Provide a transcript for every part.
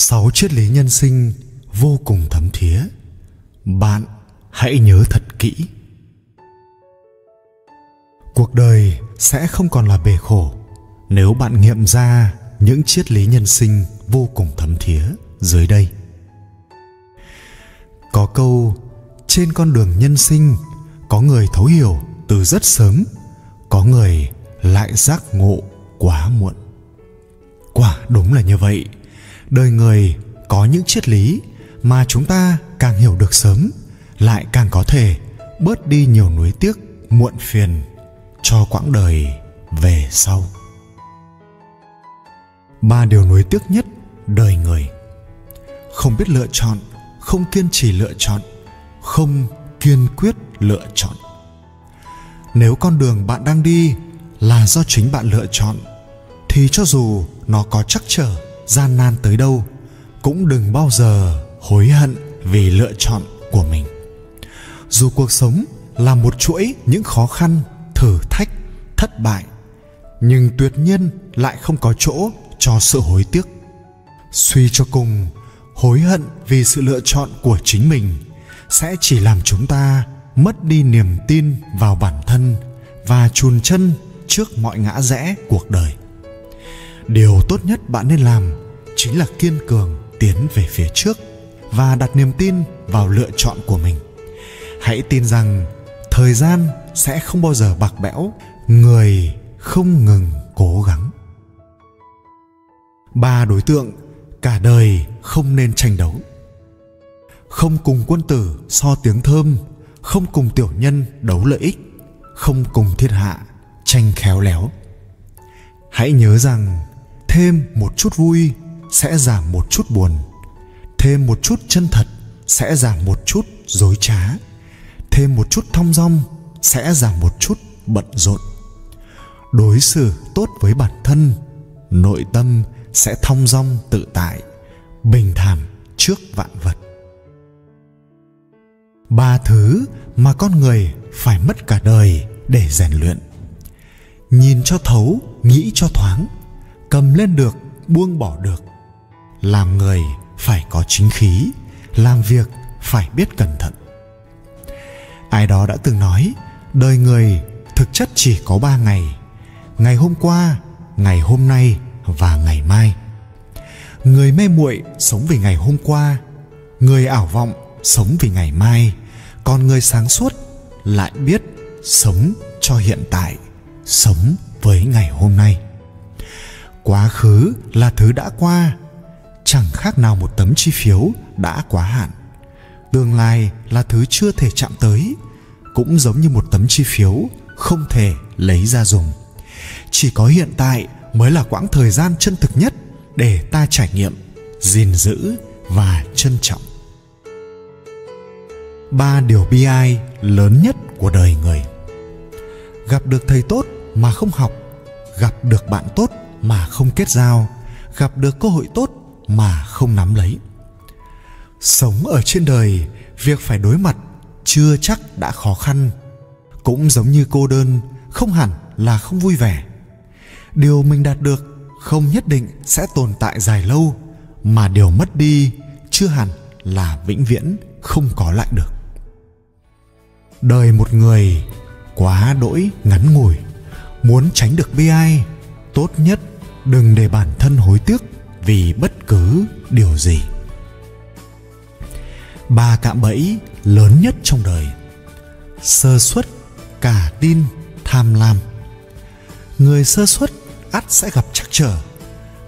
sáu triết lý nhân sinh vô cùng thấm thía. Bạn hãy nhớ thật kỹ. Cuộc đời sẽ không còn là bể khổ nếu bạn nghiệm ra những triết lý nhân sinh vô cùng thấm thía dưới đây. Có câu, trên con đường nhân sinh, có người thấu hiểu từ rất sớm, có người lại giác ngộ quá muộn. Quả đúng là như vậy đời người có những triết lý mà chúng ta càng hiểu được sớm, lại càng có thể bớt đi nhiều nuối tiếc, muộn phiền cho quãng đời về sau. Ba điều nuối tiếc nhất đời người. Không biết lựa chọn, không kiên trì lựa chọn, không kiên quyết lựa chọn. Nếu con đường bạn đang đi là do chính bạn lựa chọn, thì cho dù nó có chắc trở gian nan tới đâu, cũng đừng bao giờ hối hận vì lựa chọn của mình. Dù cuộc sống là một chuỗi những khó khăn, thử thách, thất bại, nhưng tuyệt nhiên lại không có chỗ cho sự hối tiếc. Suy cho cùng, hối hận vì sự lựa chọn của chính mình sẽ chỉ làm chúng ta mất đi niềm tin vào bản thân và chùn chân trước mọi ngã rẽ cuộc đời điều tốt nhất bạn nên làm chính là kiên cường tiến về phía trước và đặt niềm tin vào lựa chọn của mình. Hãy tin rằng thời gian sẽ không bao giờ bạc bẽo, người không ngừng cố gắng. Ba đối tượng cả đời không nên tranh đấu. Không cùng quân tử so tiếng thơm, không cùng tiểu nhân đấu lợi ích, không cùng thiên hạ tranh khéo léo. Hãy nhớ rằng thêm một chút vui sẽ giảm một chút buồn, thêm một chút chân thật sẽ giảm một chút dối trá, thêm một chút thong dong sẽ giảm một chút bận rộn. Đối xử tốt với bản thân, nội tâm sẽ thong dong tự tại, bình thản trước vạn vật. Ba thứ mà con người phải mất cả đời để rèn luyện. Nhìn cho thấu, nghĩ cho thoáng cầm lên được, buông bỏ được. Làm người phải có chính khí, làm việc phải biết cẩn thận. Ai đó đã từng nói, đời người thực chất chỉ có ba ngày ngày hôm qua, ngày hôm nay và ngày mai. Người mê muội sống vì ngày hôm qua, người ảo vọng sống vì ngày mai, còn người sáng suốt lại biết sống cho hiện tại, sống với ngày hôm nay quá khứ là thứ đã qua. Chẳng khác nào một tấm chi phiếu đã quá hạn. Tương lai là thứ chưa thể chạm tới, cũng giống như một tấm chi phiếu không thể lấy ra dùng. Chỉ có hiện tại mới là quãng thời gian chân thực nhất để ta trải nghiệm, gìn giữ và trân trọng. Ba điều bi ai lớn nhất của đời người. Gặp được thầy tốt mà không học, gặp được bạn tốt mà không kết giao, gặp được cơ hội tốt mà không nắm lấy. Sống ở trên đời, việc phải đối mặt chưa chắc đã khó khăn. Cũng giống như cô đơn, không hẳn là không vui vẻ. Điều mình đạt được không nhất định sẽ tồn tại dài lâu, mà điều mất đi chưa hẳn là vĩnh viễn không có lại được. Đời một người quá đỗi ngắn ngủi, muốn tránh được bi ai, tốt nhất đừng để bản thân hối tiếc vì bất cứ điều gì. Ba cạm bẫy lớn nhất trong đời. Sơ suất cả tin tham lam. Người sơ suất ắt sẽ gặp trắc trở.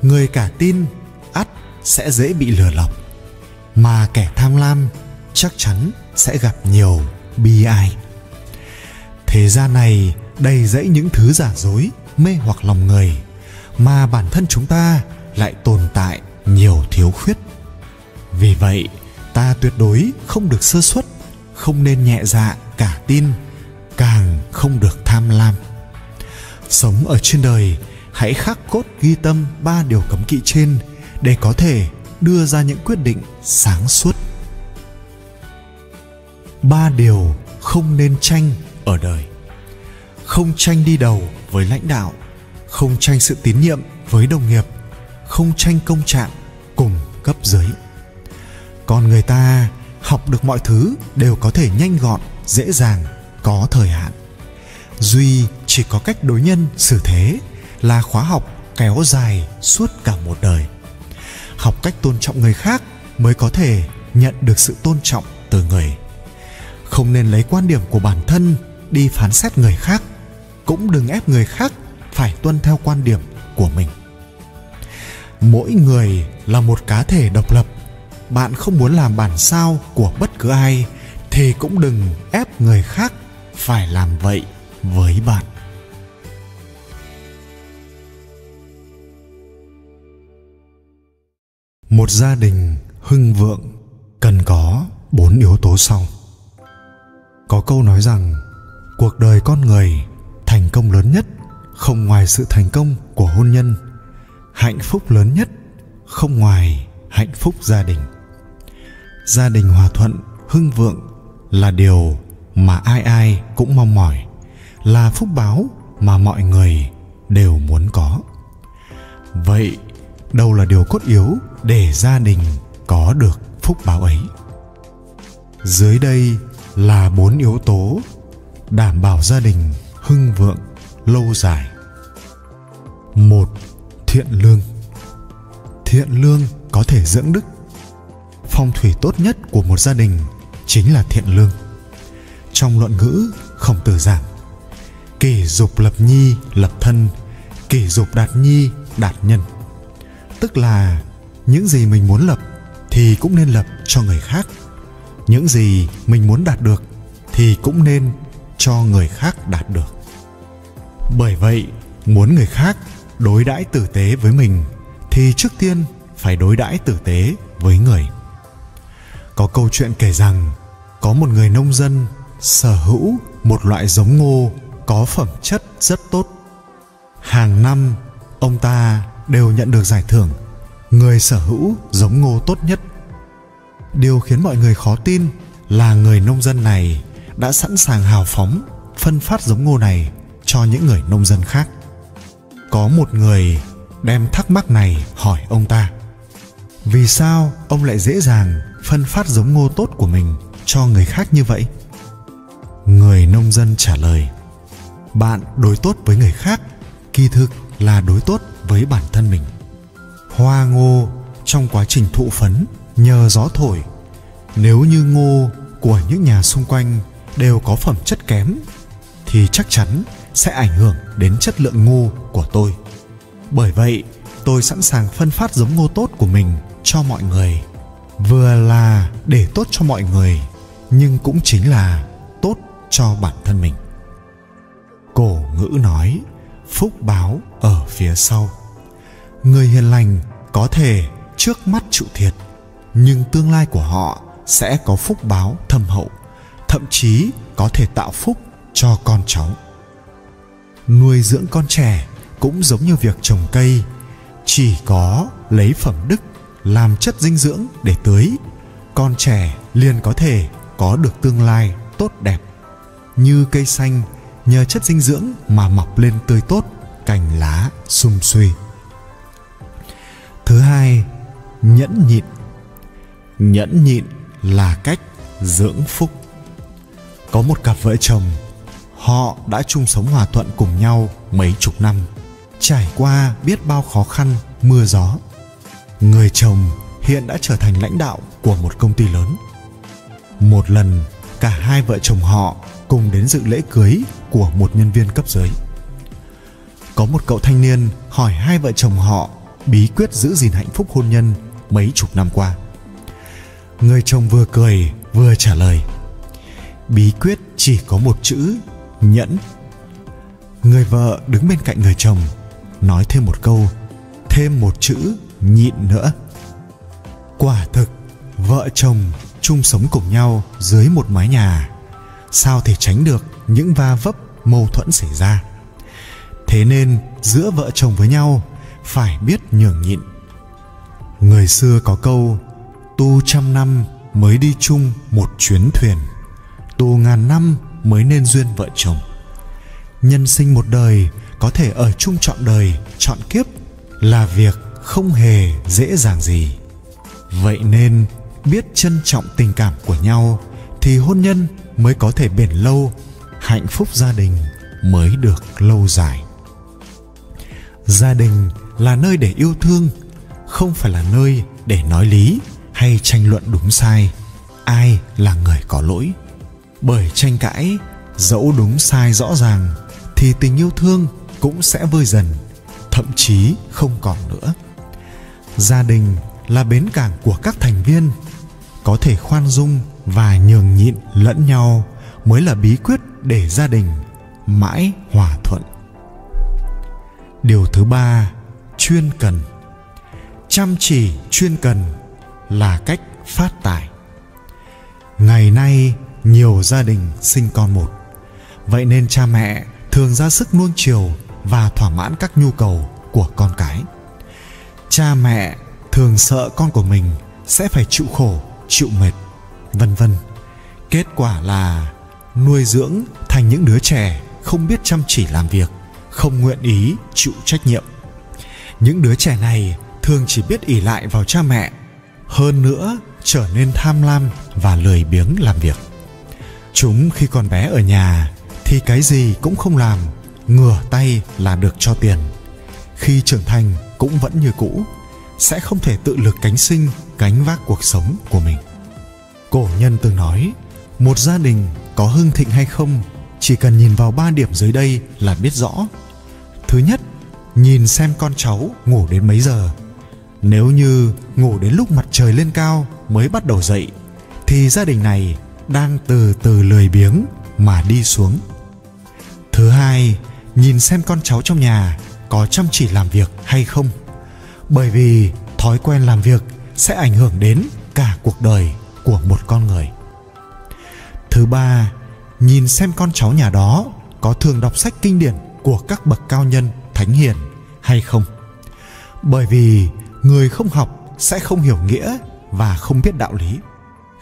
Người cả tin ắt sẽ dễ bị lừa lọc. Mà kẻ tham lam chắc chắn sẽ gặp nhiều bi ai. Thế gian này đầy rẫy những thứ giả dối, mê hoặc lòng người mà bản thân chúng ta lại tồn tại nhiều thiếu khuyết. Vì vậy, ta tuyệt đối không được sơ suất, không nên nhẹ dạ cả tin, càng không được tham lam. Sống ở trên đời, hãy khắc cốt ghi tâm ba điều cấm kỵ trên để có thể đưa ra những quyết định sáng suốt. Ba điều không nên tranh ở đời. Không tranh đi đầu với lãnh đạo không tranh sự tín nhiệm với đồng nghiệp, không tranh công trạng cùng cấp dưới. Còn người ta học được mọi thứ đều có thể nhanh gọn, dễ dàng, có thời hạn. Duy chỉ có cách đối nhân xử thế là khóa học kéo dài suốt cả một đời. Học cách tôn trọng người khác mới có thể nhận được sự tôn trọng từ người. Không nên lấy quan điểm của bản thân đi phán xét người khác, cũng đừng ép người khác phải tuân theo quan điểm của mình. Mỗi người là một cá thể độc lập. Bạn không muốn làm bản sao của bất cứ ai, thì cũng đừng ép người khác phải làm vậy với bạn. Một gia đình hưng vượng cần có bốn yếu tố sau. Có câu nói rằng, cuộc đời con người thành công lớn nhất không ngoài sự thành công của hôn nhân, hạnh phúc lớn nhất không ngoài hạnh phúc gia đình. Gia đình hòa thuận, hưng vượng là điều mà ai ai cũng mong mỏi, là phúc báo mà mọi người đều muốn có. Vậy đâu là điều cốt yếu để gia đình có được phúc báo ấy? Dưới đây là bốn yếu tố đảm bảo gia đình hưng vượng lâu dài một, thiện lương. Thiện lương có thể dưỡng đức. Phong thủy tốt nhất của một gia đình chính là thiện lương. Trong luận ngữ, khổng tử giảng, kỷ dục lập nhi, lập thân, kỷ dục đạt nhi, đạt nhân. Tức là, những gì mình muốn lập thì cũng nên lập cho người khác. Những gì mình muốn đạt được thì cũng nên cho người khác đạt được. Bởi vậy, muốn người khác đối đãi tử tế với mình, thì trước tiên phải đối đãi tử tế với người. Có câu chuyện kể rằng, có một người nông dân sở hữu một loại giống ngô có phẩm chất rất tốt. Hàng năm, ông ta đều nhận được giải thưởng người sở hữu giống ngô tốt nhất. Điều khiến mọi người khó tin là người nông dân này đã sẵn sàng hào phóng phân phát giống ngô này cho những người nông dân khác có một người đem thắc mắc này hỏi ông ta. Vì sao ông lại dễ dàng phân phát giống ngô tốt của mình cho người khác như vậy? Người nông dân trả lời, bạn đối tốt với người khác, kỳ thực là đối tốt với bản thân mình. Hoa ngô trong quá trình thụ phấn nhờ gió thổi, nếu như ngô của những nhà xung quanh đều có phẩm chất kém thì chắc chắn sẽ ảnh hưởng đến chất lượng ngô của tôi. Bởi vậy, tôi sẵn sàng phân phát giống ngô tốt của mình cho mọi người. Vừa là để tốt cho mọi người, nhưng cũng chính là tốt cho bản thân mình. Cổ ngữ nói, phúc báo ở phía sau. Người hiền lành có thể trước mắt chịu thiệt, nhưng tương lai của họ sẽ có phúc báo thâm hậu, thậm chí có thể tạo phúc cho con cháu nuôi dưỡng con trẻ cũng giống như việc trồng cây. Chỉ có lấy phẩm đức, làm chất dinh dưỡng để tưới, con trẻ liền có thể có được tương lai tốt đẹp. Như cây xanh, nhờ chất dinh dưỡng mà mọc lên tươi tốt, cành lá, sum suy thứ hai, nhẫn nhịn. Nhẫn nhịn là cách dưỡng phúc. Có một cặp vợ chồng họ đã chung sống hòa thuận cùng nhau mấy chục năm. Trải qua biết bao khó khăn, mưa gió, người chồng hiện đã trở thành lãnh đạo của một công ty lớn. Một lần, cả hai vợ chồng họ cùng đến dự lễ cưới của một nhân viên cấp dưới. Có một cậu thanh niên hỏi hai vợ chồng họ bí quyết giữ gìn hạnh phúc hôn nhân mấy chục năm qua. Người chồng vừa cười, vừa trả lời. Bí quyết chỉ có một chữ nhẫn. Người vợ đứng bên cạnh người chồng, nói thêm một câu, thêm một chữ nhịn nữa. Quả thực, vợ chồng chung sống cùng nhau dưới một mái nhà. Sao thể tránh được những va vấp, mâu thuẫn xảy ra? Thế nên giữa vợ chồng với nhau, phải biết nhường nhịn. Người xưa có câu, tu trăm năm mới đi chung một chuyến thuyền. Tu ngàn năm mới nên duyên vợ chồng. Nhân sinh một đời có thể ở chung trọn đời, trọn kiếp là việc không hề dễ dàng gì. Vậy nên biết trân trọng tình cảm của nhau thì hôn nhân mới có thể bền lâu, hạnh phúc gia đình mới được lâu dài. Gia đình là nơi để yêu thương, không phải là nơi để nói lý hay tranh luận đúng sai. Ai là người có lỗi? Bởi tranh cãi, dẫu đúng sai rõ ràng, thì tình yêu thương cũng sẽ vơi dần, thậm chí không còn nữa. Gia đình là bến cảng của các thành viên, có thể khoan dung và nhường nhịn lẫn nhau mới là bí quyết để gia đình mãi hòa thuận. Điều thứ ba, chuyên cần. Chăm chỉ chuyên cần là cách phát tài. Ngày nay nhiều gia đình sinh con một. Vậy nên cha mẹ thường ra sức nuông chiều và thỏa mãn các nhu cầu của con cái. Cha mẹ thường sợ con của mình sẽ phải chịu khổ, chịu mệt, vân vân. Kết quả là nuôi dưỡng thành những đứa trẻ không biết chăm chỉ làm việc, không nguyện ý chịu trách nhiệm. Những đứa trẻ này thường chỉ biết ỉ lại vào cha mẹ, hơn nữa trở nên tham lam và lười biếng làm việc chúng khi còn bé ở nhà, thì cái gì cũng không làm, ngửa tay là được cho tiền. Khi trưởng thành cũng vẫn như cũ, sẽ không thể tự lực cánh sinh, gánh vác cuộc sống của mình. Cổ nhân từng nói, một gia đình có hưng thịnh hay không, chỉ cần nhìn vào ba điểm dưới đây là biết rõ. Thứ nhất, nhìn xem con cháu ngủ đến mấy giờ. Nếu như ngủ đến lúc mặt trời lên cao mới bắt đầu dậy, thì gia đình này đang từ từ lười biếng mà đi xuống. Thứ hai, nhìn xem con cháu trong nhà có chăm chỉ làm việc hay không. Bởi vì thói quen làm việc sẽ ảnh hưởng đến cả cuộc đời của một con người. Thứ ba, nhìn xem con cháu nhà đó có thường đọc sách kinh điển của các bậc cao nhân, thánh hiền hay không. Bởi vì người không học sẽ không hiểu nghĩa và không biết đạo lý,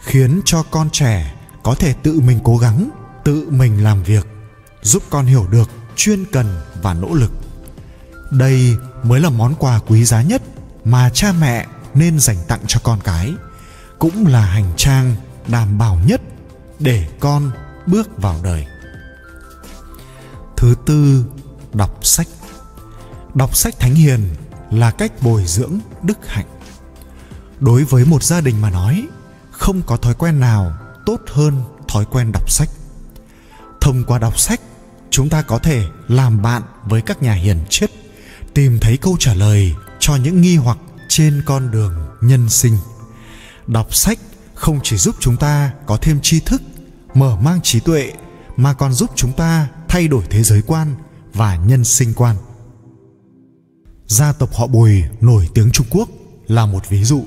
khiến cho con trẻ có thể tự mình cố gắng, tự mình làm việc, giúp con hiểu được chuyên cần và nỗ lực. Đây mới là món quà quý giá nhất mà cha mẹ nên dành tặng cho con cái, cũng là hành trang đảm bảo nhất để con bước vào đời. Thứ tư, đọc sách. Đọc sách thánh hiền là cách bồi dưỡng đức hạnh. Đối với một gia đình mà nói, không có thói quen nào tốt hơn thói quen đọc sách. Thông qua đọc sách, chúng ta có thể làm bạn với các nhà hiền triết, tìm thấy câu trả lời cho những nghi hoặc trên con đường nhân sinh. Đọc sách không chỉ giúp chúng ta có thêm tri thức, mở mang trí tuệ, mà còn giúp chúng ta thay đổi thế giới quan và nhân sinh quan. Gia tộc họ bùi, nổi tiếng trung quốc, là một ví dụ.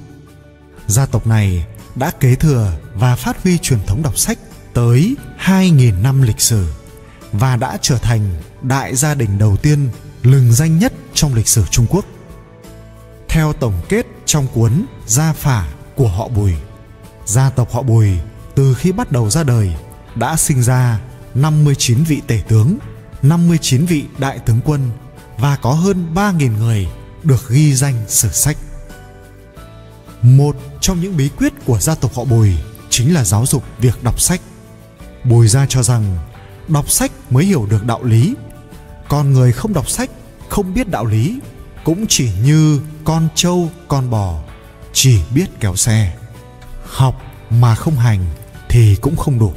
Gia tộc này đã kế thừa và phát huy truyền thống đọc sách tới 2.000 năm lịch sử và đã trở thành đại gia đình đầu tiên lừng danh nhất trong lịch sử Trung Quốc. Theo tổng kết trong cuốn Gia Phả của họ Bùi, gia tộc họ Bùi từ khi bắt đầu ra đời đã sinh ra 59 vị tể tướng, 59 vị đại tướng quân và có hơn 3.000 người được ghi danh sử sách. Một trong những bí quyết của gia tộc họ Bùi chính là giáo dục việc đọc sách. Bùi gia cho rằng đọc sách mới hiểu được đạo lý. Con người không đọc sách, không biết đạo lý cũng chỉ như con trâu, con bò chỉ biết kéo xe. Học mà không hành thì cũng không đủ.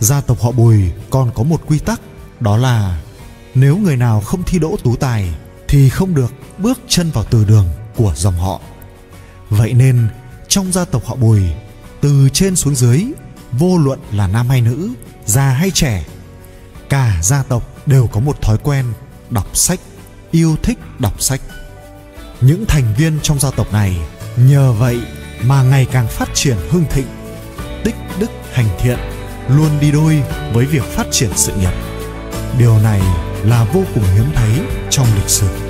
Gia tộc họ Bùi còn có một quy tắc đó là nếu người nào không thi đỗ tú tài thì không được bước chân vào từ đường của dòng họ vậy nên trong gia tộc họ bùi từ trên xuống dưới, vô luận là nam hay nữ, già hay trẻ, cả gia tộc đều có một thói quen đọc sách, yêu thích đọc sách. Những thành viên trong gia tộc này nhờ vậy mà ngày càng phát triển hưng thịnh, tích đức hành thiện, luôn đi đôi với việc phát triển sự nghiệp. Điều này là vô cùng hiếm thấy trong lịch sử.